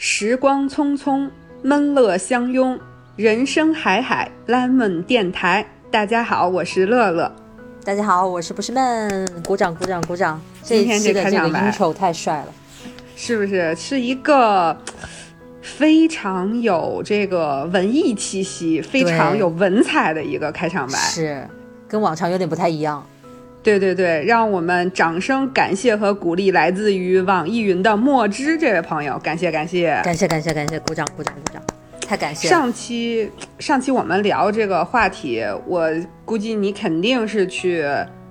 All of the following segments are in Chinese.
时光匆匆，闷乐相拥，人生海海，lemon 电台。大家好，我是乐乐。大家好，我是不是闷？鼓掌，鼓掌，鼓掌！今天这个开场白 intro 太帅了，是不是？是一个非常有这个文艺气息、非常有文采的一个开场白，是跟往常有点不太一样。对对对，让我们掌声感谢和鼓励来自于网易云的墨汁这位朋友，感谢感谢感谢感谢感谢，鼓掌鼓掌鼓掌，太感谢。上期上期我们聊这个话题，我估计你肯定是去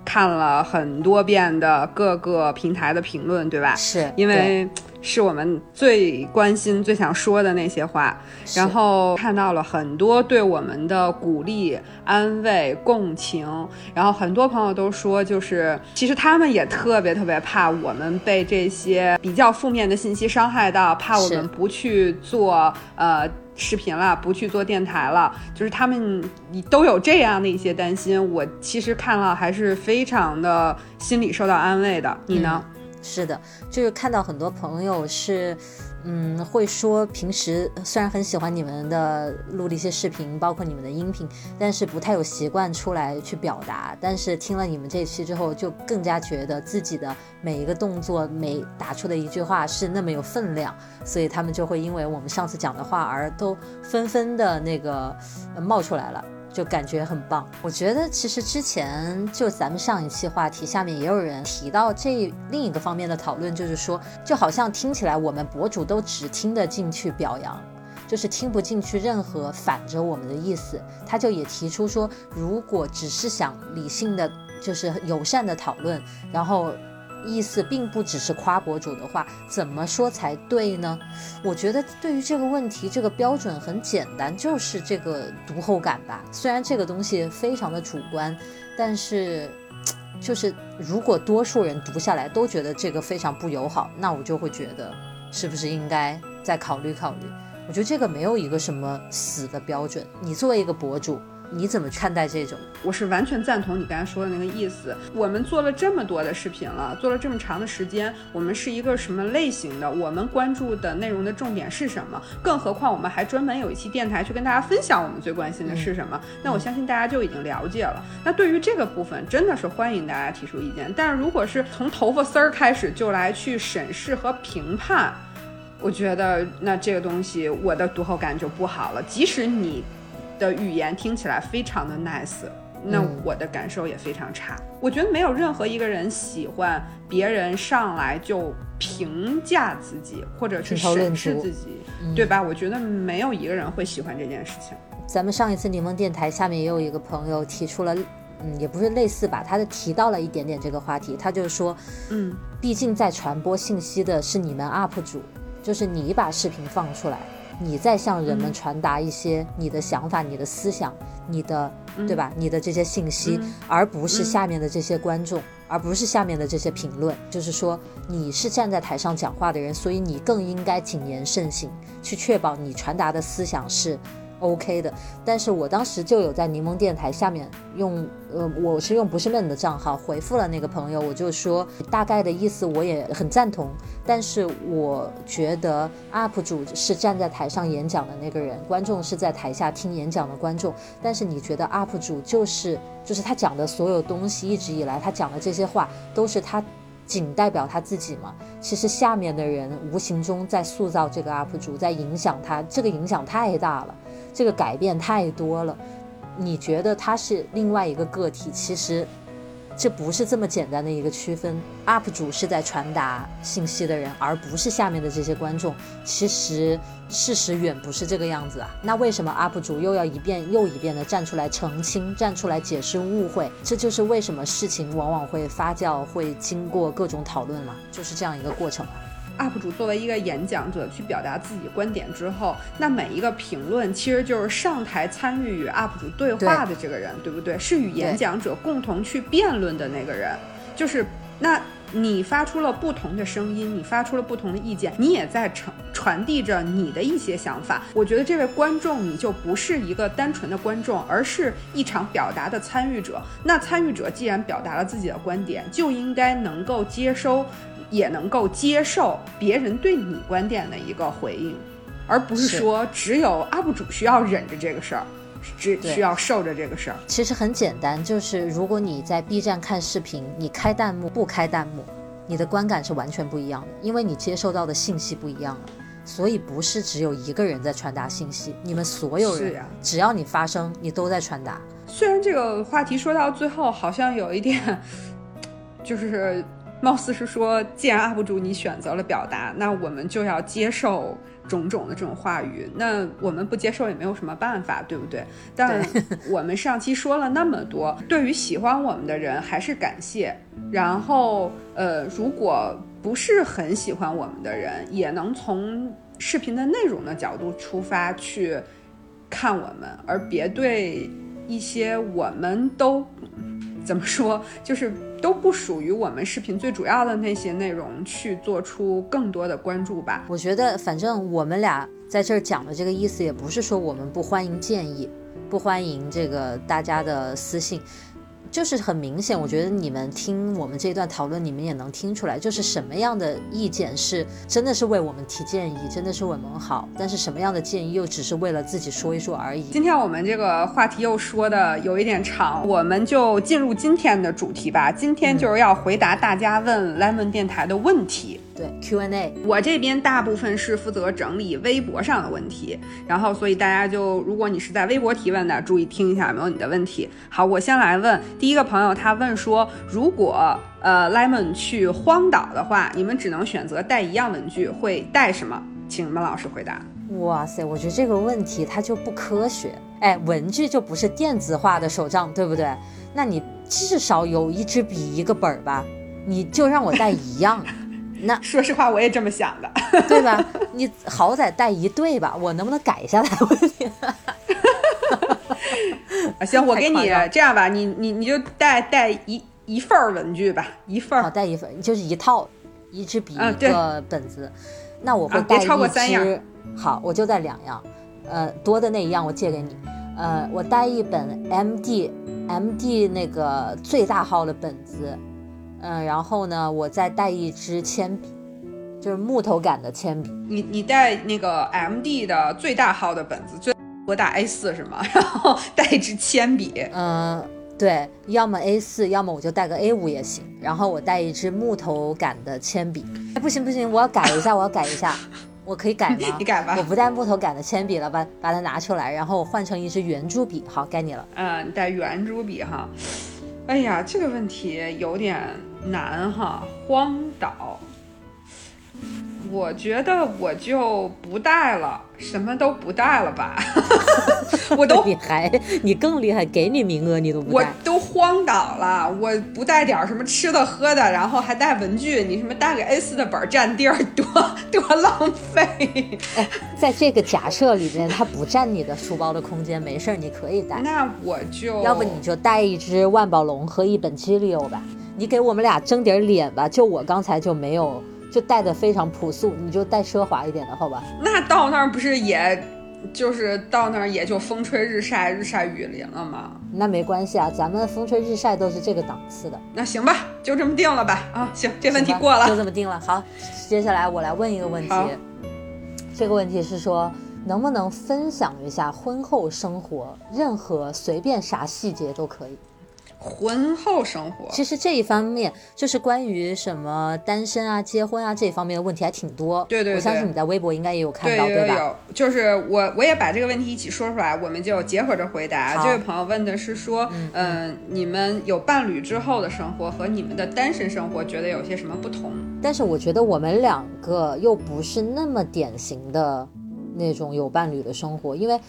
看了很多遍的各个平台的评论，对吧？是因为。是我们最关心、最想说的那些话，然后看到了很多对我们的鼓励、安慰、共情，然后很多朋友都说，就是其实他们也特别特别怕我们被这些比较负面的信息伤害到，怕我们不去做呃视频了，不去做电台了，就是他们都有这样的一些担心。我其实看了还是非常的心里受到安慰的，你呢？是的，就是看到很多朋友是，嗯，会说平时虽然很喜欢你们的录的一些视频，包括你们的音频，但是不太有习惯出来去表达。但是听了你们这期之后，就更加觉得自己的每一个动作、每打出的一句话是那么有分量，所以他们就会因为我们上次讲的话而都纷纷的那个冒出来了。就感觉很棒。我觉得其实之前就咱们上一期话题下面也有人提到这另一个方面的讨论，就是说，就好像听起来我们博主都只听得进去表扬，就是听不进去任何反着我们的意思。他就也提出说，如果只是想理性的，就是友善的讨论，然后。意思并不只是夸博主的话，怎么说才对呢？我觉得对于这个问题，这个标准很简单，就是这个读后感吧。虽然这个东西非常的主观，但是，就是如果多数人读下来都觉得这个非常不友好，那我就会觉得是不是应该再考虑考虑。我觉得这个没有一个什么死的标准。你作为一个博主。你怎么看待这种？我是完全赞同你刚才说的那个意思。我们做了这么多的视频了，做了这么长的时间，我们是一个什么类型的？我们关注的内容的重点是什么？更何况我们还专门有一期电台去跟大家分享我们最关心的是什么？那我相信大家就已经了解了。那对于这个部分，真的是欢迎大家提出意见。但是如果是从头发丝儿开始就来去审视和评判，我觉得那这个东西我的读后感就不好了。即使你。的语言听起来非常的 nice，那我的感受也非常差。我觉得没有任何一个人喜欢别人上来就评价自己或者去审视自己，对吧？我觉得没有一个人会喜欢这件事情。咱们上一次柠檬电台下面也有一个朋友提出了，嗯，也不是类似吧，他就提到了一点点这个话题。他就是说，嗯，毕竟在传播信息的是你们 UP 主，就是你把视频放出来。你在向人们传达一些你的想法、你的思想、你的对吧？你的这些信息，而不是下面的这些观众，而不是下面的这些评论。就是说，你是站在台上讲话的人，所以你更应该谨言慎行，去确保你传达的思想是。OK 的，但是我当时就有在柠檬电台下面用，呃，我是用不是闷的账号回复了那个朋友，我就说大概的意思我也很赞同，但是我觉得 UP 主是站在台上演讲的那个人，观众是在台下听演讲的观众，但是你觉得 UP 主就是就是他讲的所有东西，一直以来他讲的这些话都是他仅代表他自己吗？其实下面的人无形中在塑造这个 UP 主，在影响他，这个影响太大了。这个改变太多了，你觉得他是另外一个个体？其实，这不是这么简单的一个区分。UP 主是在传达信息的人，而不是下面的这些观众。其实事实远不是这个样子啊。那为什么 UP 主又要一遍又一遍的站出来澄清，站出来解释误会？这就是为什么事情往往会发酵，会经过各种讨论了，就是这样一个过程。UP 主作为一个演讲者去表达自己观点之后，那每一个评论其实就是上台参与与 UP 主对话的这个人，对不对？是与演讲者共同去辩论的那个人。就是那你发出了不同的声音，你发出了不同的意见，你也在传传递着你的一些想法。我觉得这位观众你就不是一个单纯的观众，而是一场表达的参与者。那参与者既然表达了自己的观点，就应该能够接收。也能够接受别人对你观点的一个回应，而不是说只有 UP 主需要忍着这个事儿，只需要受着这个事儿。其实很简单，就是如果你在 B 站看视频，你开弹幕不开弹幕，你的观感是完全不一样的，因为你接收到的信息不一样了。所以不是只有一个人在传达信息，你们所有人，只要你发声，你都在传达。虽然这个话题说到最后好像有一点，就是貌似是说，既然 UP 主你选择了表达，那我们就要接受种种的这种话语。那我们不接受也没有什么办法，对不对？但 我们上期说了那么多，对于喜欢我们的人还是感谢。然后，呃，如果。不是很喜欢我们的人，也能从视频的内容的角度出发去看我们，而别对一些我们都怎么说，就是都不属于我们视频最主要的那些内容去做出更多的关注吧。我觉得，反正我们俩在这儿讲的这个意思，也不是说我们不欢迎建议，不欢迎这个大家的私信。就是很明显，我觉得你们听我们这段讨论，你们也能听出来，就是什么样的意见是真的是为我们提建议，真的是为我们好，但是什么样的建议又只是为了自己说一说而已。今天我们这个话题又说的有一点长，我们就进入今天的主题吧。今天就是要回答大家问 Lemon 电台的问题。对 Q&A，我这边大部分是负责整理微博上的问题，然后所以大家就如果你是在微博提问的，注意听一下有没有你的问题。好，我先来问第一个朋友，他问说，如果呃 Lemon 去荒岛的话，你们只能选择带一样文具，会带什么？请你们老师回答。哇塞，我觉得这个问题它就不科学。哎，文具就不是电子化的手账，对不对？那你至少有一支笔一个本儿吧？你就让我带一样。那 说实话，我也这么想的，对吧？你好歹带一对吧，我能不能改一下来？问题。啊，行，我给你这样吧，你你你就带带一一份儿文具吧，一份儿。好，带一份，就是一套，一支笔，一个本子。那我会带一支。好，我就带两样，呃，多的那一样我借给你。呃，我带一本 M D M D 那个最大号的本子。嗯，然后呢，我再带一支铅笔，就是木头感的铅笔。你你带那个 M D 的最大号的本子，最多大 A 四是吗？然后带一支铅笔。嗯，对，要么 A 四，要么我就带个 A 五也行。然后我带一支木头感的铅笔。哎，不行不行，我要改一下，我要改一下，我可以改吗？你改吧。我不带木头杆的铅笔了，把把它拿出来，然后我换成一支圆珠笔。好，该你了。嗯，你带圆珠笔哈。哎呀，这个问题有点。难哈，荒岛，我觉得我就不带了，什么都不带了吧。我都你还你更厉害，给你名额你都不带。我都荒岛了，我不带点什么吃的喝的，然后还带文具，你什么带个 A 四的本占地儿，多 多浪费。哎，在这个假设里面，它不占你的书包的空间，没事儿，你可以带。那我就要不你就带一只万宝龙和一本 G 六吧。你给我们俩争点脸吧，就我刚才就没有，就带的非常朴素，你就带奢华一点的好吧？那到那儿不是也，就是到那儿也就风吹日晒，日晒雨淋了吗？那没关系啊，咱们风吹日晒都是这个档次的。那行吧，就这么定了吧。啊，行，这问题过了，就这么定了。好，接下来我来问一个问题，这个问题是说，能不能分享一下婚后生活，任何随便啥细节都可以。婚后生活，其实这一方面就是关于什么单身啊、结婚啊这一方面的问题还挺多。对对，我相信你在微博应该也有看到，对吧？就是我我也把这个问题一起说出来，我们就结合着回答。这位朋友问的是说，嗯，你们有伴侣之后的生活和你们的单身生活觉得有些什么不同？但是我觉得我们两个又不是那么典型的那种有伴侣的生活，因为。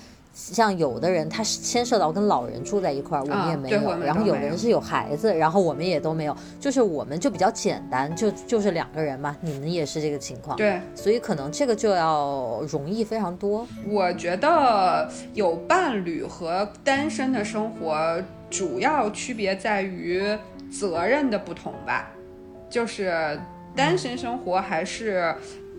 像有的人他是牵涉到跟老人住在一块儿，我们也没有。然后有的人是有孩子，然后我们也都没有。就是我们就比较简单，就就是两个人嘛。你们也是这个情况。对，所以可能这个就要容易非常多。我觉得有伴侣和单身的生活主要区别在于责任的不同吧。就是单身生活还是。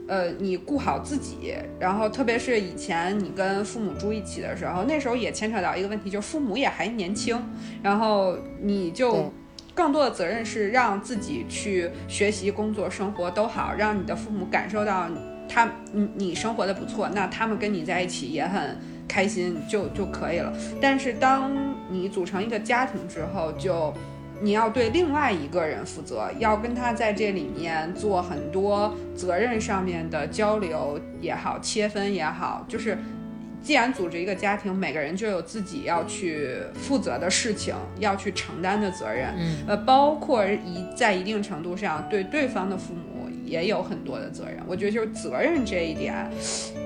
呃，你顾好自己，然后特别是以前你跟父母住一起的时候，那时候也牵扯到一个问题，就是父母也还年轻，然后你就。更多的责任是让自己去学习、工作、生活都好，让你的父母感受到他你你生活的不错，那他们跟你在一起也很开心就就可以了。但是当你组成一个家庭之后，就你要对另外一个人负责，要跟他在这里面做很多责任上面的交流也好，切分也好，就是。既然组织一个家庭，每个人就有自己要去负责的事情，要去承担的责任。嗯，呃，包括一在一定程度上对对方的父母也有很多的责任。我觉得就是责任这一点，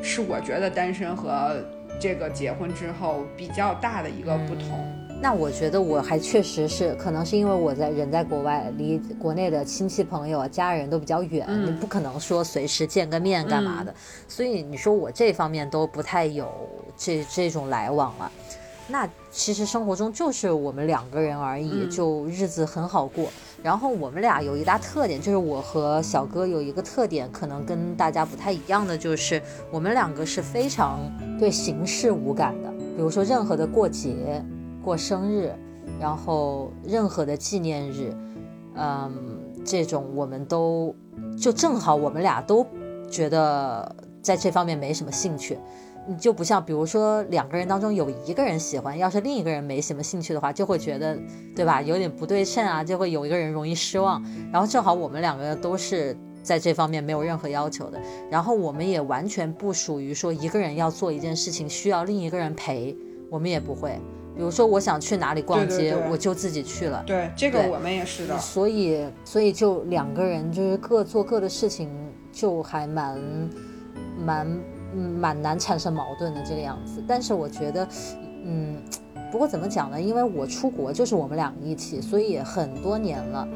是我觉得单身和这个结婚之后比较大的一个不同。那我觉得我还确实是，可能是因为我在人在国外，离国内的亲戚朋友啊、家人都比较远，你不可能说随时见个面干嘛的，所以你说我这方面都不太有这这种来往了。那其实生活中就是我们两个人而已，就日子很好过。然后我们俩有一大特点，就是我和小哥有一个特点，可能跟大家不太一样的，就是我们两个是非常对形式无感的，比如说任何的过节。过生日，然后任何的纪念日，嗯，这种我们都就正好我们俩都觉得在这方面没什么兴趣，你就不像比如说两个人当中有一个人喜欢，要是另一个人没什么兴趣的话，就会觉得对吧，有点不对称啊，就会有一个人容易失望。然后正好我们两个都是在这方面没有任何要求的，然后我们也完全不属于说一个人要做一件事情需要另一个人陪，我们也不会。比如说，我想去哪里逛街，我就自己去了。对，这个我们也是的。所以，所以就两个人就是各做各的事情，就还蛮蛮蛮难产生矛盾的这个样子。但是我觉得，嗯，不过怎么讲呢？因为我出国就是我们两个一起，所以也很多年了。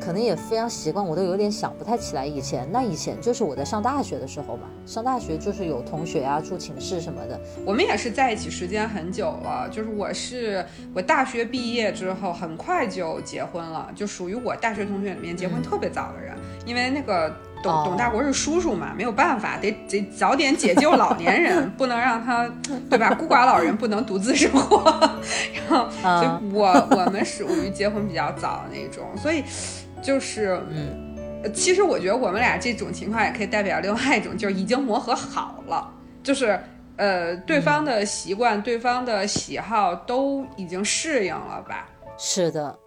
可能也非常习惯，我都有点想不太起来以前。那以前就是我在上大学的时候嘛，上大学就是有同学啊，住寝室什么的。我们也是在一起时间很久了，就是我是我大学毕业之后很快就结婚了，就属于我大学同学里面结婚特别早的人。因为那个董董大国是叔叔嘛，没有办法，得得早点解救老年人，不能让他 对吧？孤寡老人不能独自生活。然后就我我们属于结婚比较早的那种，所以。就是，嗯，其实我觉得我们俩这种情况也可以代表另外一种，就是已经磨合好了，就是，呃，对方的习惯、对方的喜好都已经适应了吧？是的，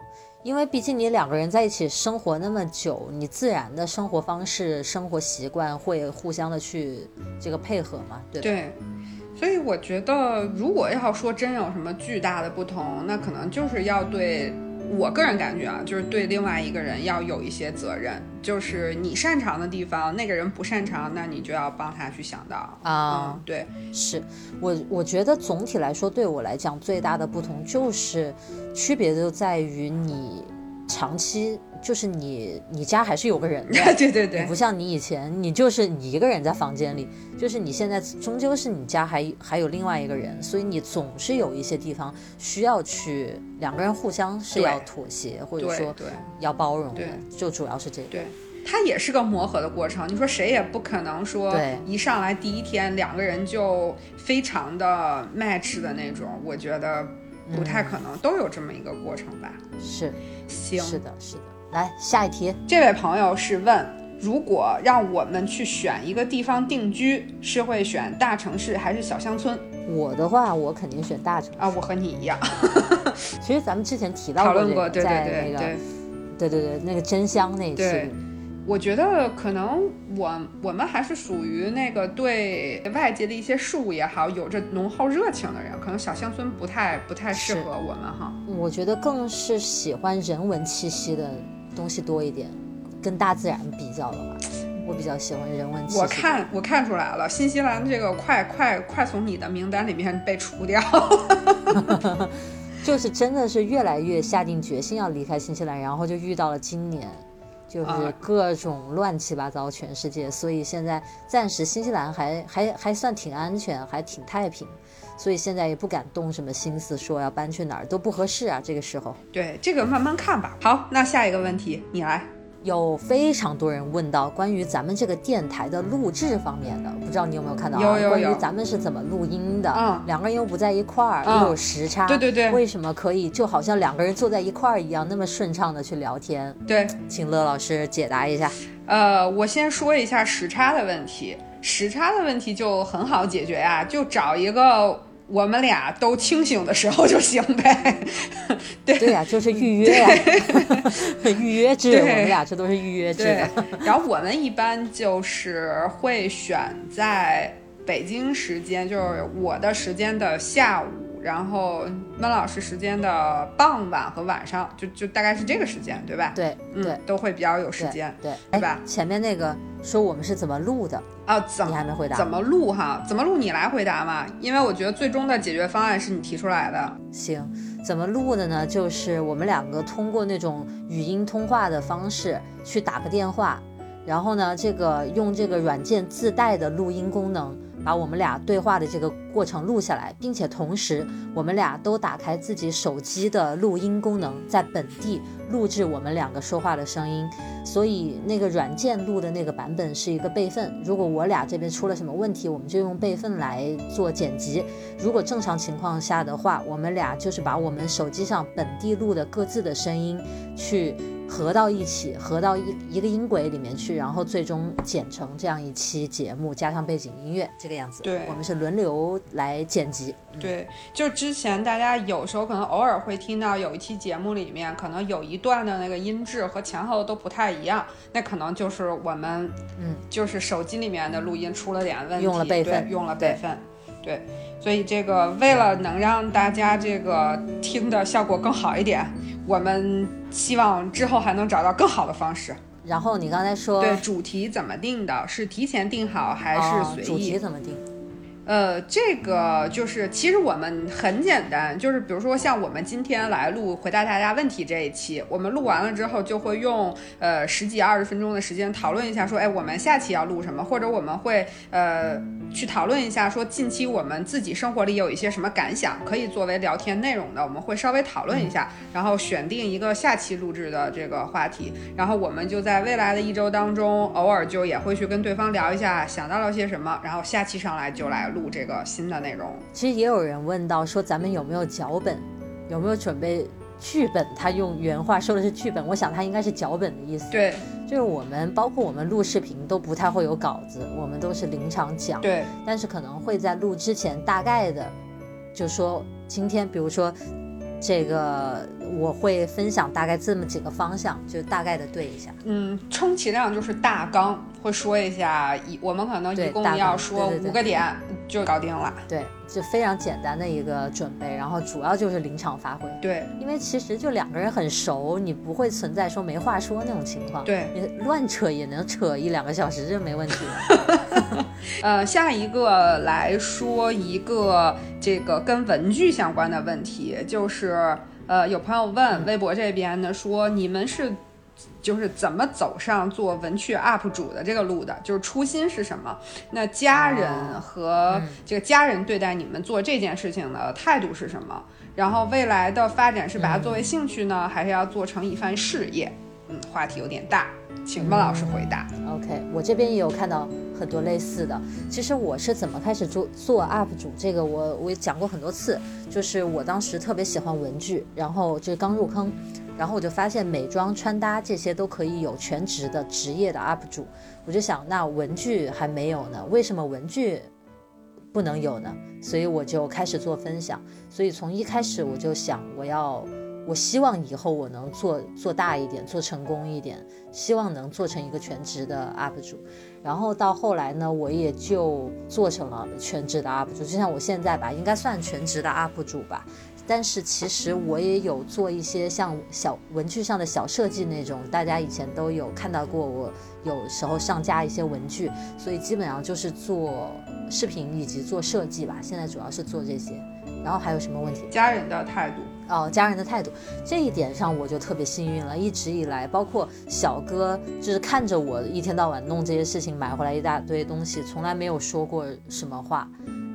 因为毕竟你两个人在一起生活那么久，你自然的生活方式、生活习惯会互相的去这个配合嘛，对对，所以我觉得，如果要说真有什么巨大的不同，那可能就是要对。我个人感觉啊，就是对另外一个人要有一些责任，就是你擅长的地方，那个人不擅长，那你就要帮他去想到啊。对，是我我觉得总体来说，对我来讲最大的不同就是区别就在于你长期。就是你，你家还是有个人的，对对对，不像你以前，你就是你一个人在房间里，就是你现在终究是你家还还有另外一个人，所以你总是有一些地方需要去两个人互相是要妥协，或者说要包容的，就主要是这个。对，它也是个磨合的过程。你说谁也不可能说一上来第一天两个人就非常的 match 的那种，我觉得不太可能，都有这么一个过程吧。是，行，是的，是的。来下一题，这位朋友是问：如果让我们去选一个地方定居，是会选大城市还是小乡村？我的话，我肯定选大城市啊！我和你一样。其实咱们之前提到过这个，在那个，对对对，那个真香那期。我觉得可能我我们还是属于那个对外界的一些事物也好，有着浓厚热情的人，可能小乡村不太不太适合我们哈。我觉得更是喜欢人文气息的。东西多一点，跟大自然比较的话，我比较喜欢人文。我看我看出来了，新西兰这个快快快从你的名单里面被除掉，就是真的是越来越下定决心要离开新西兰，然后就遇到了今年，就是各种乱七八糟全世界，所以现在暂时新西兰还还还算挺安全，还挺太平。所以现在也不敢动什么心思，说要搬去哪儿都不合适啊。这个时候，对这个慢慢看吧。好，那下一个问题你来，有非常多人问到关于咱们这个电台的录制方面的，不知道你有没有看到啊？有有关于有咱们是怎么录音的？嗯两个人又不在一块儿，嗯又有时差，对对对为什么可以就好像两个人坐在一块儿一样，那么顺畅的去聊天？对，请乐老师解答一下。呃，我先说一下时差的问题。时差的问题就很好解决呀、就找一个我们俩都清醒的时候就行呗。对对呀、就是预约呀、预约制，对我们俩这都是预约制对的。，然后我们一般就是会选在北京时间，就是我的时间的下午，然后温老师时间的傍晚和晚上，就就大概是这个时间，对吧？对嗯对，都会比较有时间。对，对吧哎前面那个说我们是怎么录的，啊，怎么你还没回答怎么录哈？怎么录？你来回答嘛，因为我觉得最终的解决方案是你提出来的。行，怎么录的呢？就是我们两个通过那种语音通话的方式去打个电话，然后呢，这个用这个软件自带的录音功能，把我们俩对话的这个过程录下来，并且同时我们俩都打开自己手机的录音功能，在本地录制我们两个说话的声音。所以那个软件录的那个版本是一个备份，如果我俩这边出了什么问题，我们就用备份来做剪辑。如果正常情况下的话，我们俩就是把我们手机上本地录的各自的声音去合到一起，合到一一个音轨里面去，然后最终剪成这样一期节目，加上背景音乐这个样子。对我们是轮流来剪辑。对，就之前大家有时候可能偶尔会听到有一期节目里面，可能有一段的那个音质和前后都不太一样，那可能就是我们，嗯，就是手机里面的录音出了点问题，用了备份对用了备份，对，所以这个为了能让大家这个听的效果更好一点，我们希望之后还能找到更好的方式。然后你刚才说，对，主题怎么定的？是提前定好还哦是随主意？题怎么定？呃，这个就是，其实我们很简单，就是比如说像我们今天来录回答大家问题这一期，我们录完了之后就会用呃十几二十分钟的时间讨论一下，说，哎，我们下期要录什么，或者我们会呃去讨论一下，说近期我们自己生活里有一些什么感想，可以作为聊天内容的，我们会稍微讨论一下，然后选定一个下期录制的这个话题，然后我们就在未来的一周当中，偶尔就也会去跟对方聊一下想到了些什么，然后下期上来就来录。这个新的内容。其实也有人问到说咱们有没有脚本，有没有准备剧本？他用原话说的是剧本，我想他应该是脚本的意思。对就是我们包括我们录视频都不太会有稿子，我们都是临场讲，对但是可能会在录之前大概的，就说今天比如说这个我会分享大概这么几个方向，就大概的对一下。嗯，充其量就是大纲会说一下，一我们可能一共要说五个点就搞定了。对，就非常简单的一个准备，然后主要就是临场发挥。对因为其实就两个人很熟，你不会存在说没话说那种情况。对，你乱扯也能扯一两个小时，这没问题的。呃，下一个来说一个这个跟文具相关的问题，就是呃，有朋友问微博这边呢，说你们是就是怎么走上做文趣 UP 主的这个路的？就是初心是什么？那家人哦和这个家人对待你们做这件事情的态度是什么？然后未来的发展是把它作为兴趣呢，还是要做成一番事业？嗯，话题有点大，请孟老师回答。OK，我这边也有看到很多类似的。其实我是怎么开始做做 UP 主，这个我我也讲过很多次。就是我当时特别喜欢文具，然后就是刚入坑，然后我就发现美妆、穿搭这些都可以有全职的职业的 UP 主。我就想，那文具还没有呢，为什么文具不能有呢？所以我就开始做分享。所以从一开始我就想，我要。我希望以后我能做做大一点，做成功一点，希望能做成一个全职的 UP 主。然后到后来呢，我也就做成了全职的 UP 主，就像我现在吧，应该算全职的 UP 主吧。但是其实我也有做一些像小文具上的小设计那种，大家以前都有看到过我有时候上架一些文具，所以基本上就是做视频以及做设计吧。现在主要是做这些。然后还有什么问题？家人的态度。哦，家人的态度这一点上我就特别幸运了。一直以来，包括小哥，就是看着我一天到晚弄这些事情，买回来一大堆东西，从来没有说过什么话。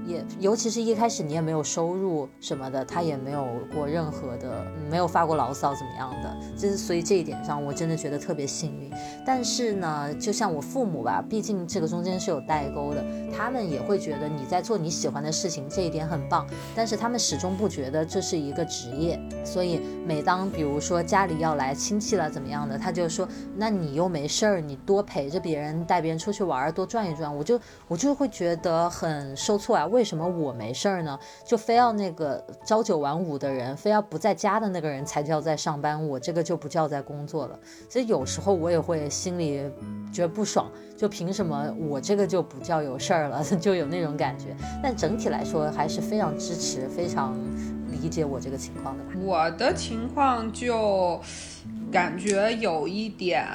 也尤其是一开始你也没有收入什么的，他也没有过任何的，没有发过牢骚怎么样的，就是所以这一点上我真的觉得特别幸运。但是呢，就像我父母吧，毕竟这个中间是有代沟的，他们也会觉得你在做你喜欢的事情，这一点很棒，但是他们始终不觉得这是一个职业。所以每当比如说家里要来亲戚了怎么样的，他就说，那你又没事儿，你多陪着别人，带别人出去玩，多转一转，我就我就会觉得很受挫啊。为什么我没事儿呢？就非要那个朝九晚五的人，非要不在家的那个人才叫在上班，我这个就不叫在工作了。所以有时候我也会心里觉得不爽，就凭什么我这个就不叫有事儿了，就有那种感觉。但整体来说还是非常支持、非常理解我这个情况的吧。我的情况就。感觉有一点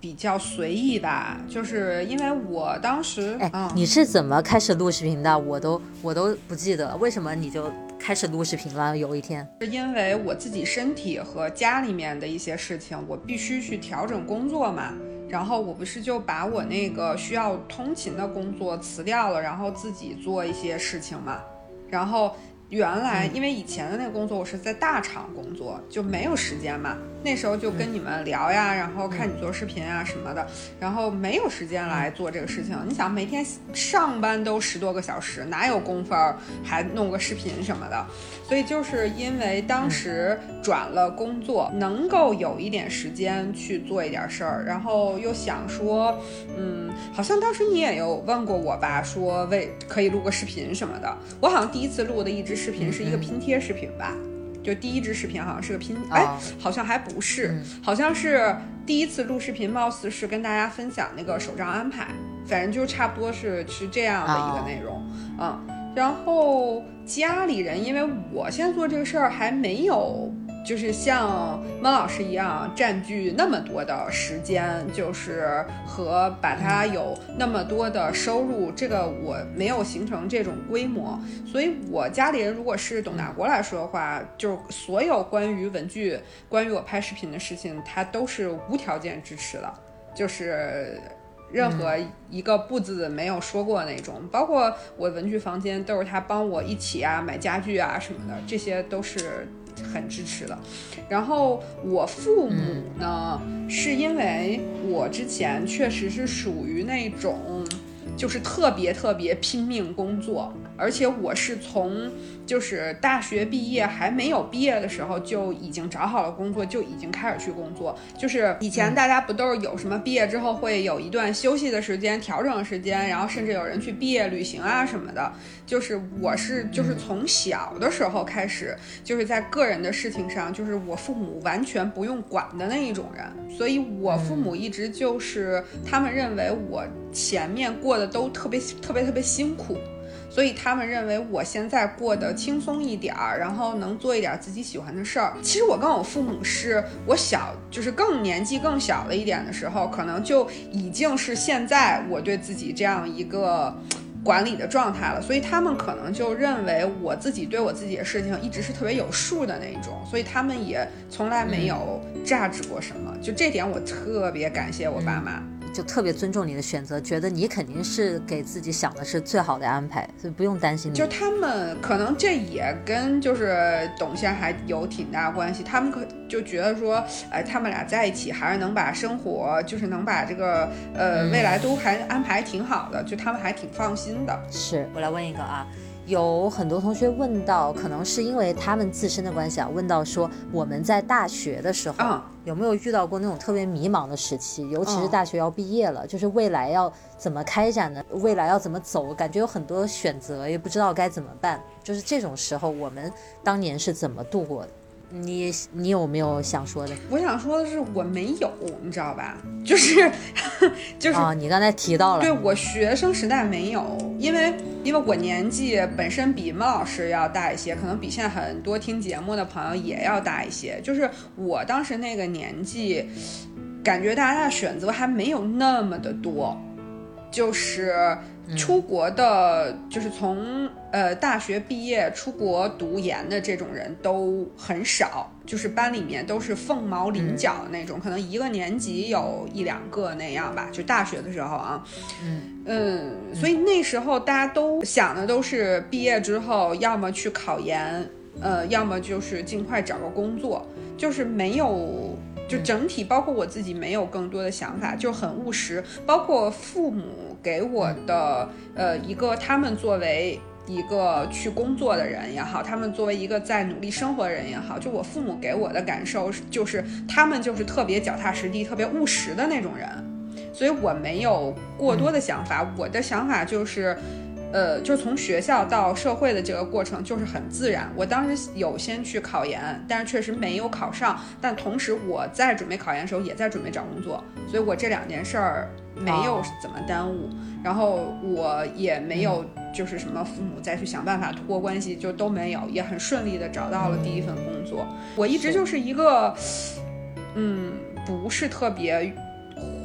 比较随意吧，就是因为我当时，哎，你是怎么开始录视频的？我都我都不记得，为什么你就开始录视频了？有一天是因为我自己身体和家里面的一些事情，我必须去调整工作嘛，然后我不是就把我那个需要通勤的工作辞掉了，然后自己做一些事情嘛，然后。原来，因为以前的那个工作，我是在大厂工作，就没有时间嘛。那时候就跟你们聊呀，然后看你做视频啊什么的，然后没有时间来做这个事情。你想，每天上班都十多个小时，哪有功夫还弄个视频什么的？所以就是因为当时转了工作，能够有一点时间去做一点事儿，然后又想说，嗯，好像当时你也有问过我吧，说为可以录个视频什么的。我好像第一次录的一支视频是一个拼贴视频吧。就第一支视频好像是个拼，哎，好像还不是，好像是第一次录视频，貌似是跟大家分享那个手账安排，反正就差不多是是这样的一个内容，嗯，然后家里人，因为我现在做这个事儿还没有。就是像孟老师一样占据那么多的时间，就是和把它有那么多的收入，这个我没有形成这种规模，所以我家里人如果是董大国来说的话，就是所有关于文具、关于我拍视频的事情，他都是无条件支持的，就是任何一个不字没有说过那种，包括我文具房间都是他帮我一起啊买家具啊什么的，这些都是。很支持的，然后我父母呢，是因为我之前确实是属于那种，就是特别特别拼命工作，而且我是从。就是大学毕业还没有毕业的时候就已经找好了工作，就已经开始去工作。就是以前大家不都是有什么毕业之后会有一段休息的时间、调整时间，然后甚至有人去毕业旅行啊什么的。就是我是就是从小的时候开始，就是在个人的事情上，就是我父母完全不用管的那一种人。所以我父母一直就是他们认为我前面过得都特别特别特别辛苦。所以他们认为我现在过得轻松一点儿，然后能做一点自己喜欢的事儿。其实我跟我父母是我小，就是更年纪更小了一点的时候，可能就已经是现在我对自己这样一个管理的状态了。所以他们可能就认为我自己对我自己的事情一直是特别有数的那一种，所以他们也从来没有榨制过什么。就这点，我特别感谢我爸妈。就特别尊重你的选择，觉得你肯定是给自己想的是最好的安排，所以不用担心。就他们可能这也跟就是董先还有挺大关系，他们可就觉得说，哎，他们俩在一起还是能把生活，就是能把这个呃未来都还安排挺好的，就他们还挺放心的。是我来问一个啊。有很多同学问到，可能是因为他们自身的关系啊，问到说我们在大学的时候有没有遇到过那种特别迷茫的时期，尤其是大学要毕业了，就是未来要怎么开展呢？未来要怎么走？感觉有很多选择，也不知道该怎么办。就是这种时候，我们当年是怎么度过的？你你有没有想说的？我想说的是，我没有，你知道吧？就是 就是啊，你刚才提到了，对我学生时代没有，因为因为我年纪本身比孟老师要大一些，可能比现在很多听节目的朋友也要大一些。就是我当时那个年纪，感觉大家的选择还没有那么的多。就是出国的，就是从呃大学毕业出国读研的这种人都很少，就是班里面都是凤毛麟角的那种，可能一个年级有一两个那样吧。就大学的时候啊，嗯嗯，所以那时候大家都想的都是毕业之后要么去考研，呃，要么就是尽快找个工作，就是没有。就整体，包括我自己，没有更多的想法，就很务实。包括父母给我的，呃，一个他们作为一个去工作的人也好，他们作为一个在努力生活的人也好，就我父母给我的感受就是他们就是特别脚踏实地、特别务实的那种人，所以我没有过多的想法。我的想法就是。呃，就从学校到社会的这个过程就是很自然。我当时有先去考研，但是确实没有考上。但同时我在准备考研的时候，也在准备找工作，所以我这两件事儿没有怎么耽误。然后我也没有就是什么父母再去想办法托关系，就都没有，也很顺利的找到了第一份工作。我一直就是一个，嗯，不是特别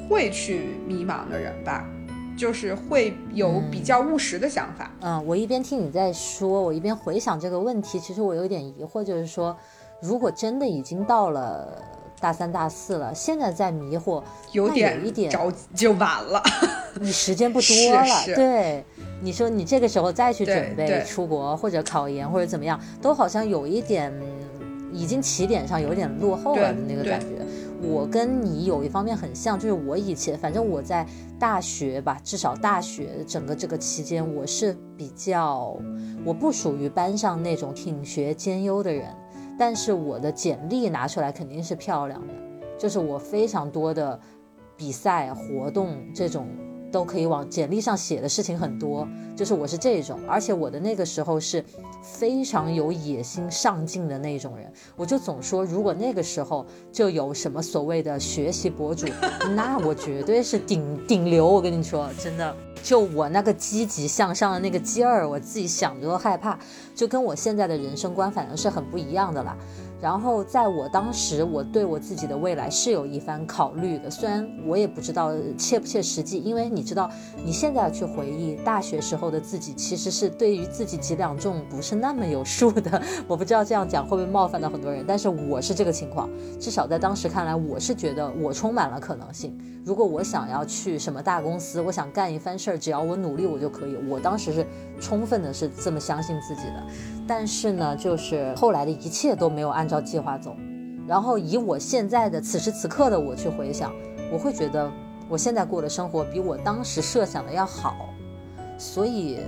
会去迷茫的人吧。就是会有比较务实的想法。嗯，我一边听你在说，我一边回想这个问题。其实我有点疑惑，就是说，如果真的已经到了大三、大四了，现在在迷惑，有点一点着急就晚了。你时间不多了，对。你说你这个时候再去准备出国或者考研或者怎么样，都好像有一点已经起点上有点落后了的那个感觉。我跟你有一方面很像，就是我以前反正我在大学吧，至少大学整个这个期间，我是比较，我不属于班上那种品学兼优的人，但是我的简历拿出来肯定是漂亮的，就是我非常多的比赛活动这种。都可以往简历上写的事情很多，就是我是这种，而且我的那个时候是非常有野心、上进的那种人。我就总说，如果那个时候就有什么所谓的学习博主，那我绝对是顶顶流。我跟你说，真的，就我那个积极向上的那个劲儿，我自己想着都害怕，就跟我现在的人生观反正是很不一样的啦。然后在我当时，我对我自己的未来是有一番考虑的，虽然我也不知道切不切实际，因为你知道，你现在去回忆大学时候的自己，其实是对于自己几两重不是那么有数的。我不知道这样讲会不会冒犯到很多人，但是我是这个情况，至少在当时看来，我是觉得我充满了可能性。如果我想要去什么大公司，我想干一番事儿，只要我努力，我就可以。我当时是充分的是这么相信自己的。但是呢，就是后来的一切都没有按照计划走，然后以我现在的此时此刻的我去回想，我会觉得我现在过的生活比我当时设想的要好，所以。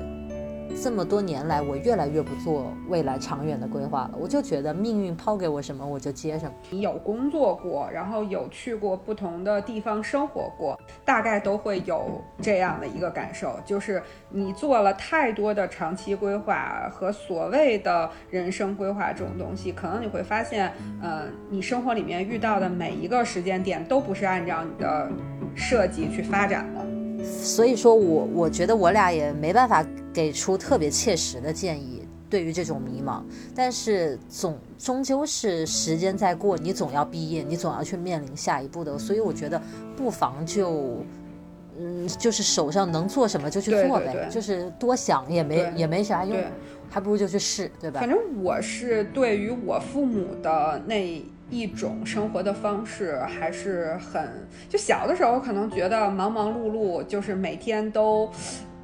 这么多年来，我越来越不做未来长远的规划了。我就觉得命运抛给我什么，我就接什么。你有工作过，然后有去过不同的地方生活过，大概都会有这样的一个感受，就是你做了太多的长期规划和所谓的人生规划这种东西，可能你会发现，呃，你生活里面遇到的每一个时间点都不是按照你的设计去发展的。所以说我我觉得我俩也没办法。给出特别切实的建议，对于这种迷茫，但是总终究是时间在过，你总要毕业，你总要去面临下一步的，所以我觉得不妨就，嗯，就是手上能做什么就去做呗，就是多想也没也没啥用，还不如就去试，对吧？反正我是对于我父母的那一种生活的方式还是很，就小的时候可能觉得忙忙碌碌，就是每天都。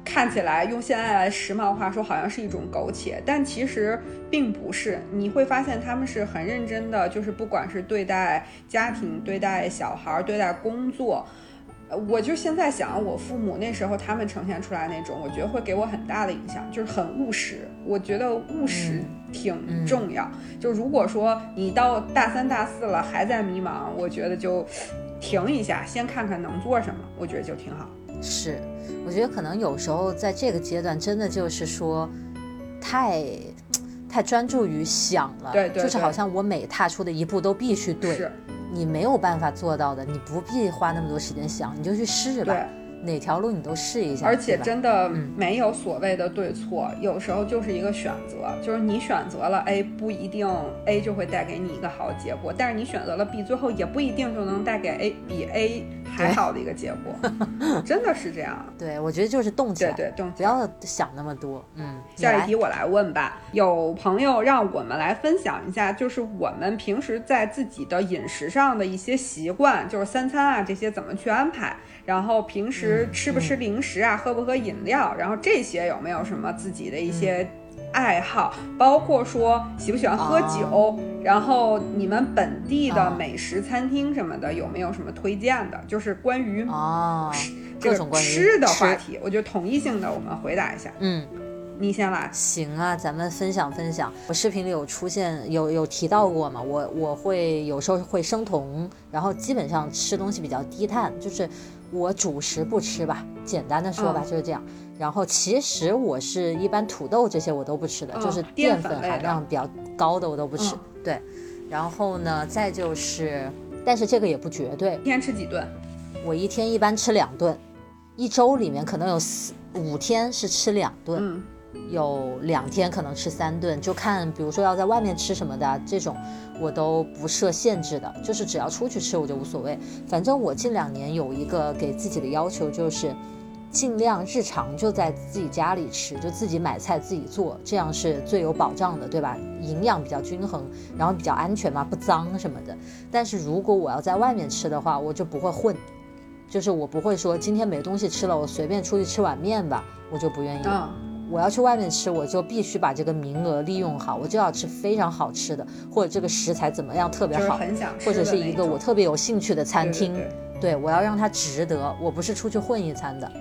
看起来用现在的时髦话说，好像是一种苟且，但其实并不是。你会发现他们是很认真的，就是不管是对待家庭、对待小孩、对待工作，我就现在想，我父母那时候他们呈现出来那种，我觉得会给我很大的影响，就是很务实。我觉得务实挺重要。就如果说你到大三、大四了还在迷茫，我觉得就停一下，先看看能做什么，我觉得就挺好。是。我觉得可能有时候在这个阶段，真的就是说，太，太专注于想了，对，就是好像我每踏出的一步都必须对，你没有办法做到的，你不必花那么多时间想，你就去试吧，哪条路你都试一下，而且真的没有所谓的对错，有时候就是一个选择，就是你选择了 A，不一定 A 就会带给你一个好结果，但是你选择了 B，最后也不一定就能带给 A 比 A。还好的一个结果，真的是这样。对，我觉得就是动起来，对对，动，不要想那么多。嗯，下一题我来问吧。有朋友让我们来分享一下，就是我们平时在自己的饮食上的一些习惯，就是三餐啊这些怎么去安排，然后平时吃不吃零食啊，喝不喝饮料，然后这些有没有什么自己的一些。爱好包括说喜不喜欢喝酒，然后你们本地的美食餐厅什么的有没有什么推荐的？就是关于哦这种吃的话题，我觉得统一性的我们回答一下。嗯，你先来。行啊，咱们分享分享。我视频里有出现有有提到过嘛？我我会有时候会生酮，然后基本上吃东西比较低碳，就是我主食不吃吧。简单的说吧，就是这样。然后其实我是一般土豆这些我都不吃的，就是淀粉含量比较高的我都不吃。对，然后呢，再就是，但是这个也不绝对。一天吃几顿？我一天一般吃两顿，一周里面可能有四五天是吃两顿，有两天可能吃三顿，就看比如说要在外面吃什么的这种，我都不设限制的，就是只要出去吃我就无所谓。反正我近两年有一个给自己的要求就是。尽量日常就在自己家里吃，就自己买菜自己做，这样是最有保障的，对吧？营养比较均衡，然后比较安全嘛，不脏什么的。但是如果我要在外面吃的话，我就不会混，就是我不会说今天没东西吃了，我随便出去吃碗面吧，我就不愿意。我要去外面吃，我就必须把这个名额利用好，我就要吃非常好吃的，或者这个食材怎么样特别好，或者是一个我特别有兴趣的餐厅，对我要让它值得，我不是出去混一餐的。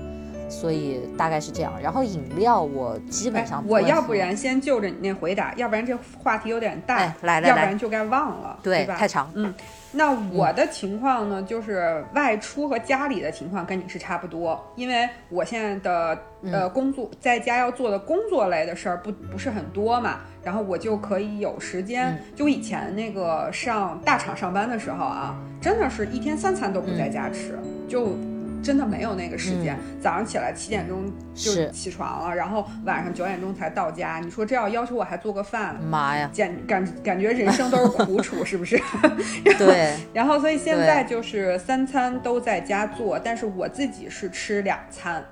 所以大概是这样，然后饮料我基本上我要不然先就着你那回答，要不然这话题有点大，来来来，要不然就该忘了，对吧？太长。嗯，那我的情况呢，就是外出和家里的情况跟你是差不多，因为我现在的呃工作在家要做的工作类的事儿不不是很多嘛，然后我就可以有时间。就以前那个上大厂上班的时候啊，真的是一天三餐都不在家吃，就。真的没有那个时间，早上起来七点钟就起床了，然后晚上九点钟才到家。你说这要要求我还做个饭，妈呀，简感感觉人生都是苦楚，是不是？对。然后所以现在就是三餐都在家做，但是我自己是吃两餐。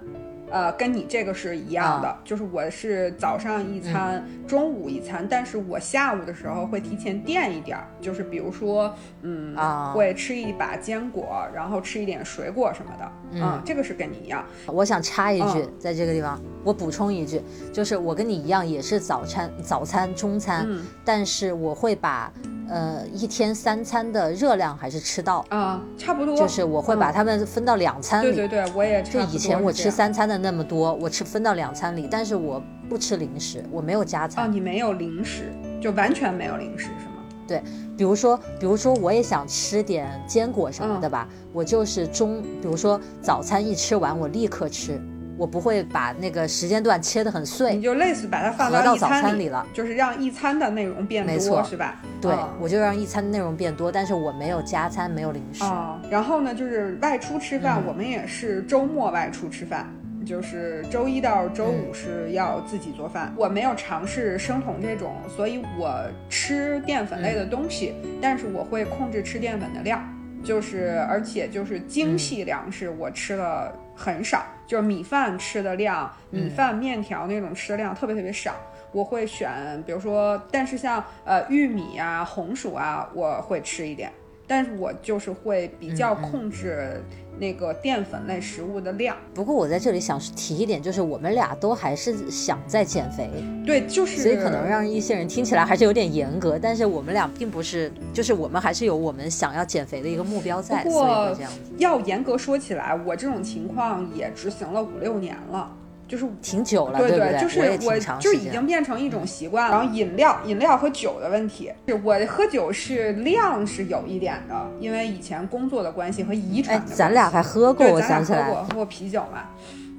呃，跟你这个是一样的，就是我是早上一餐，中午一餐，但是我下午的时候会提前垫一点儿，就是比如说，嗯，啊会吃一把坚果，然后吃一点水果什么的，嗯，这个是跟你一样。我想插一句，在这个地方我补充一句，就是我跟你一样也是早餐、早餐、中餐，但是我会把。呃，一天三餐的热量还是吃到啊，差不多。就是我会把它们分到两餐里。对对对，我也。就以前我吃三餐的那么多，我吃分到两餐里，但是我不吃零食，我没有加餐。哦，你没有零食，就完全没有零食是吗？对，比如说，比如说我也想吃点坚果什么的吧，我就是中，比如说早餐一吃完，我立刻吃。我不会把那个时间段切得很碎，你就类似把它放到早餐里了，就是让一餐的内容变多，没错，是吧？对，我就让一餐的内容变多，但是我没有加餐，没有零食。啊，然后呢，就是外出吃饭，我们也是周末外出吃饭，就是周一到周五是要自己做饭。我没有尝试生酮这种，所以我吃淀粉类的东西，但是我会控制吃淀粉的量。就是而且就是精细粮食，我吃的很少，就是米饭吃的量，米饭面条那种吃的量特别特别少。我会选，比如说，但是像呃玉米啊、红薯啊，我会吃一点，但是我就是会比较控制。那个淀粉类食物的量。不过我在这里想提一点，就是我们俩都还是想在减肥。对，就是。所以可能让一些人听起来还是有点严格，但是我们俩并不是，就是我们还是有我们想要减肥的一个目标在。不过要严格说起来，我这种情况也执行了五六年了。就是挺久了，对对，就是我就已经变成一种习惯了。然后饮料、饮料和酒的问题，是我喝酒是量是有一点的，因为以前工作的关系和遗传。哎，咱俩还喝过，我想起来，喝过喝过啤酒嘛。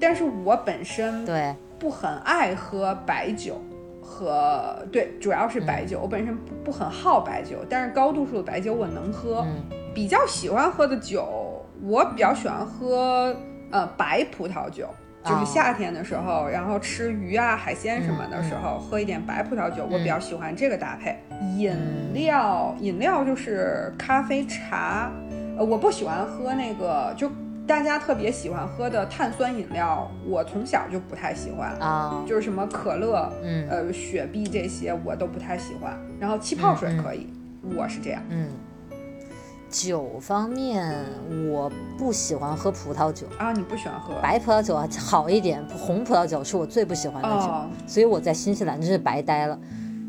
但是我本身对不很爱喝白酒，和对主要是白酒，我本身不不很好白酒，但是高度数的白酒我能喝。比较喜欢喝的酒，我比较喜欢喝呃白葡萄酒。就是夏天的时候，然后吃鱼啊、海鲜什么的时候，喝一点白葡萄酒，我比较喜欢这个搭配。饮料，饮料就是咖啡、茶，呃，我不喜欢喝那个就。大家特别喜欢喝的碳酸饮料，我从小就不太喜欢啊，就是什么可乐，嗯，呃，雪碧这些我都不太喜欢。然后气泡水可以，我是这样。嗯，酒方面我不喜欢喝葡萄酒啊，你不喜欢喝白葡萄酒啊，好一点，红葡萄酒是我最不喜欢的酒，所以我在新西兰真是白待了。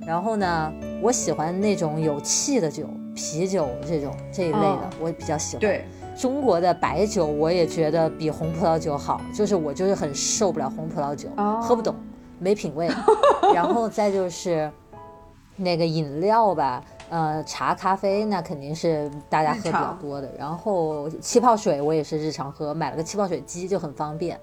然后呢，我喜欢那种有气的酒，啤酒这种这一类的，我比较喜欢。对。中国的白酒我也觉得比红葡萄酒好，就是我就是很受不了红葡萄酒，喝不懂，没品味。然后再就是那个饮料吧，呃，茶、咖啡那肯定是大家喝比较多的。然后气泡水我也是日常喝，买了个气泡水机就很方便。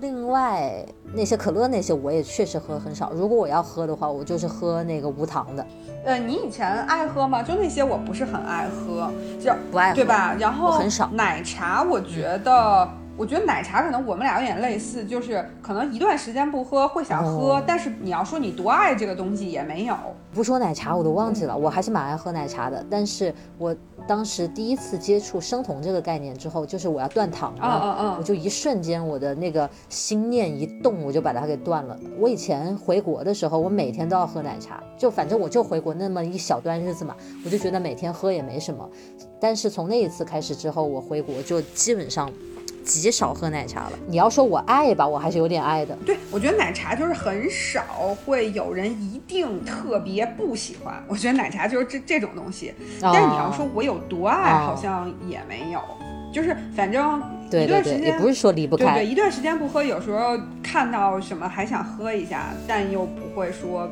另外那些可乐那些我也确实喝很少，如果我要喝的话，我就是喝那个无糖的。呃，你以前爱喝吗？就那些我不是很爱喝，就不爱喝，对吧？然后很少奶茶，我觉得。我觉得奶茶可能我们俩有点类似，就是可能一段时间不喝会想喝，但是你要说你多爱这个东西也没有。不说奶茶我都忘记了，我还是蛮爱喝奶茶的。但是我当时第一次接触生酮这个概念之后，就是我要断糖了，我就一瞬间我的那个心念一动，我就把它给断了。我以前回国的时候，我每天都要喝奶茶，就反正我就回国那么一小段日子嘛，我就觉得每天喝也没什么。但是从那一次开始之后，我回国就基本上。极少喝奶茶了。你要说我爱吧，我还是有点爱的。对，我觉得奶茶就是很少会有人一定特别不喜欢。我觉得奶茶就是这这种东西。但是你要说我有多爱，好像也没有。就是反正一段时间也不是说离不开。对对，一段时间不喝，有时候看到什么还想喝一下，但又不会说。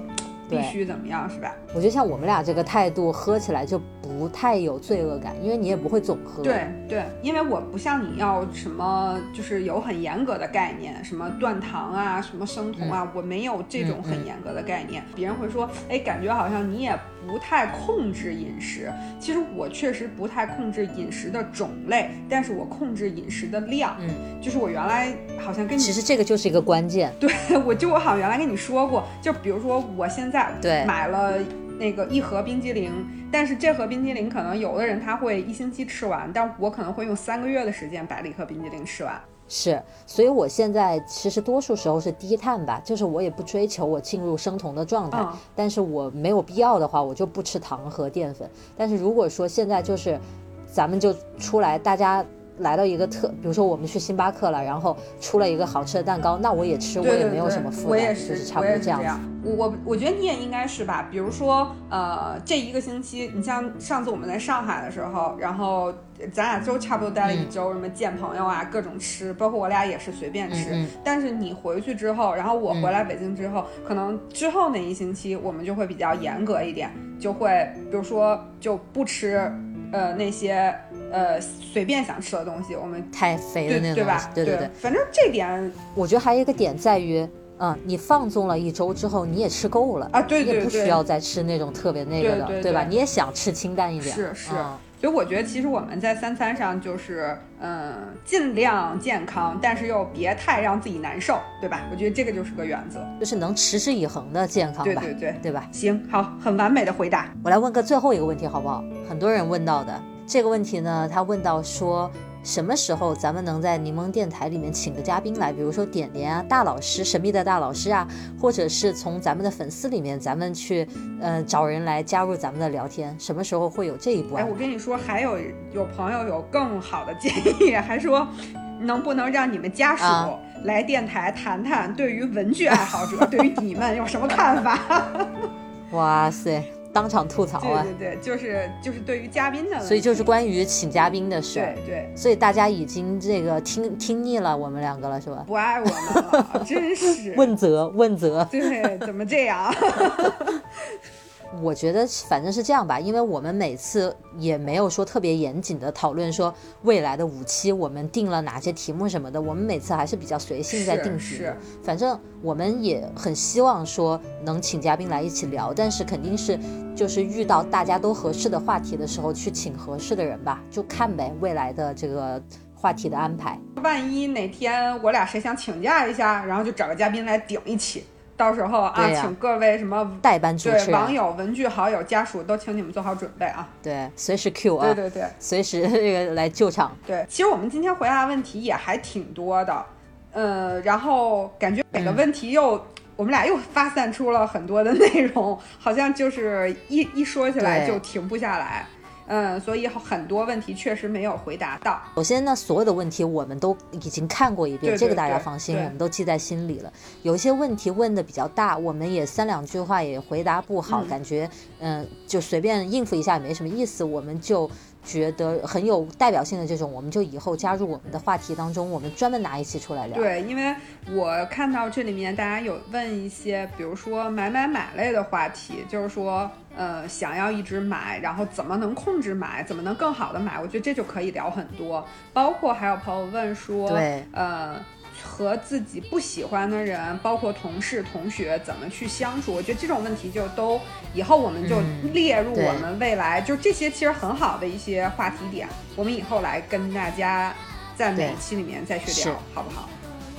必须怎么样是吧？我觉得像我们俩这个态度，喝起来就不太有罪恶感，因为你也不会总喝。对对，因为我不像你要什么，就是有很严格的概念，什么断糖啊，什么生酮啊，我没有这种很严格的概念。别人会说，哎，感觉好像你也不太控制饮食。其实我确实不太控制饮食的种类，但是我控制饮食的量。嗯，就是我原来好像跟你，其实这个就是一个关键。对，我就我好像原来跟你说过，就比如说我现在。对，买了那个一盒冰激凌，但是这盒冰激凌可能有的人他会一星期吃完，但我可能会用三个月的时间把这一盒冰激凌吃完。是，所以我现在其实多数时候是低碳吧，就是我也不追求我进入生酮的状态，但是我没有必要的话，我就不吃糖和淀粉。但是如果说现在就是，咱们就出来大家。来到一个特，比如说我们去星巴克了，然后出了一个好吃的蛋糕，那我也吃，我也没有什么负担，就是差不多这样。我我我觉得你也应该是吧？比如说，呃，这一个星期，你像上次我们在上海的时候，然后咱俩都差不多待了一周，什么见朋友啊，各种吃，包括我俩也是随便吃。但是你回去之后，然后我回来北京之后，可能之后那一星期我们就会比较严格一点，就会比如说就不吃。呃，那些呃随便想吃的东西，我们太肥的那种，对吧？对对对，反正这点，我觉得还有一个点在于，嗯，你放纵了一周之后，你也吃够了啊，对对对，不需要再吃那种特别那个的，对吧？你也想吃清淡一点，是是。所以我觉得，其实我们在三餐上就是，嗯，尽量健康，但是又别太让自己难受，对吧？我觉得这个就是个原则，就是能持之以恒的健康吧，对对对，对吧？行，好，很完美的回答。我来问个最后一个问题，好不好？很多人问到的这个问题呢，他问到说。什么时候咱们能在柠檬电台里面请个嘉宾来？比如说点点啊，大老师，神秘的大老师啊，或者是从咱们的粉丝里面，咱们去呃找人来加入咱们的聊天。什么时候会有这一步？哎，我跟你说，还有有朋友有更好的建议，还说能不能让你们家属来电台谈谈，对于文具爱好者，对于你们有什么看法？哇塞！当场吐槽啊！对对对，就是就是对于嘉宾的，所以就是关于请嘉宾的事。对对，所以大家已经这个听听腻了我们两个了，是吧？不爱我们了，真是 问责问责。对，怎么这样？我觉得反正是这样吧，因为我们每次也没有说特别严谨的讨论说未来的五期我们定了哪些题目什么的，我们每次还是比较随性在定题。反正我们也很希望说能请嘉宾来一起聊，但是肯定是就是遇到大家都合适的话题的时候去请合适的人吧，就看呗未来的这个话题的安排。万一哪天我俩谁想请假一下，然后就找个嘉宾来顶一起。到时候啊，请各位什么代班主对网友、文具好友、家属都请你们做好准备啊！对，随时 Q 啊，对对对随时这个来救场。对，其实我们今天回答的问题也还挺多的，呃，然后感觉每个问题又、我们俩又发散出了很多的内容，好像就是一一说起来就停不下来。嗯，所以很多问题确实没有回答到。首先呢，所有的问题我们都已经看过一遍，对对这个大家放心，对我们都记在心里了。有一些问题问的比较大，我们也三两句话也回答不好，嗯感觉嗯就随便应付一下也没什么意思，我们就觉得很有代表性的这种，我们就以后加入我们的话题当中，我们专门拿一期出来聊。对，因为我看到这里面大家有问一些，比如说买买买类的话题，就是说，呃，想要一直买，然后怎么能控制买，怎么能更好的买，我觉得这就可以聊很多。包括还有朋友问说，对呃。和自己不喜欢的人，包括同事、同学，怎么去相处？我觉得这种问题就都以后我们就嗯列入我们未来，就这些其实很好的一些话题点，我们以后来跟大家在每一期里面再去是聊，好不好？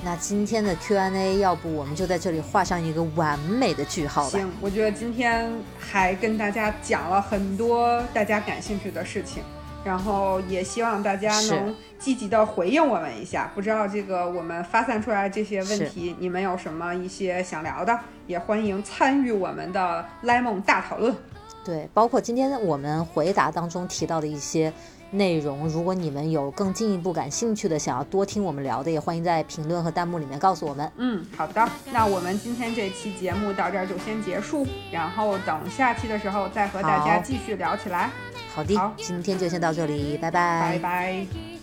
那今天的 Q&A，要不我们就在这里画上一个完美的句号吧？行，我觉得今天还跟大家讲了很多大家感兴趣的事情，然后也希望大家能积极的回应我们一下。不知道这个我们发散出来这些问题，你们有什么一些想聊的，也欢迎参与我们的 Lemon 大讨论。对，包括今天我们回答当中提到的一些内容，如果你们有更进一步感兴趣的，想要多听我们聊的，也欢迎在评论和弹幕里面告诉我们。嗯，好的，那我们今天这期节目到这儿就先结束，然后等下期的时候再和大家继续聊起来。好的，好今天就先到这里，拜拜拜拜。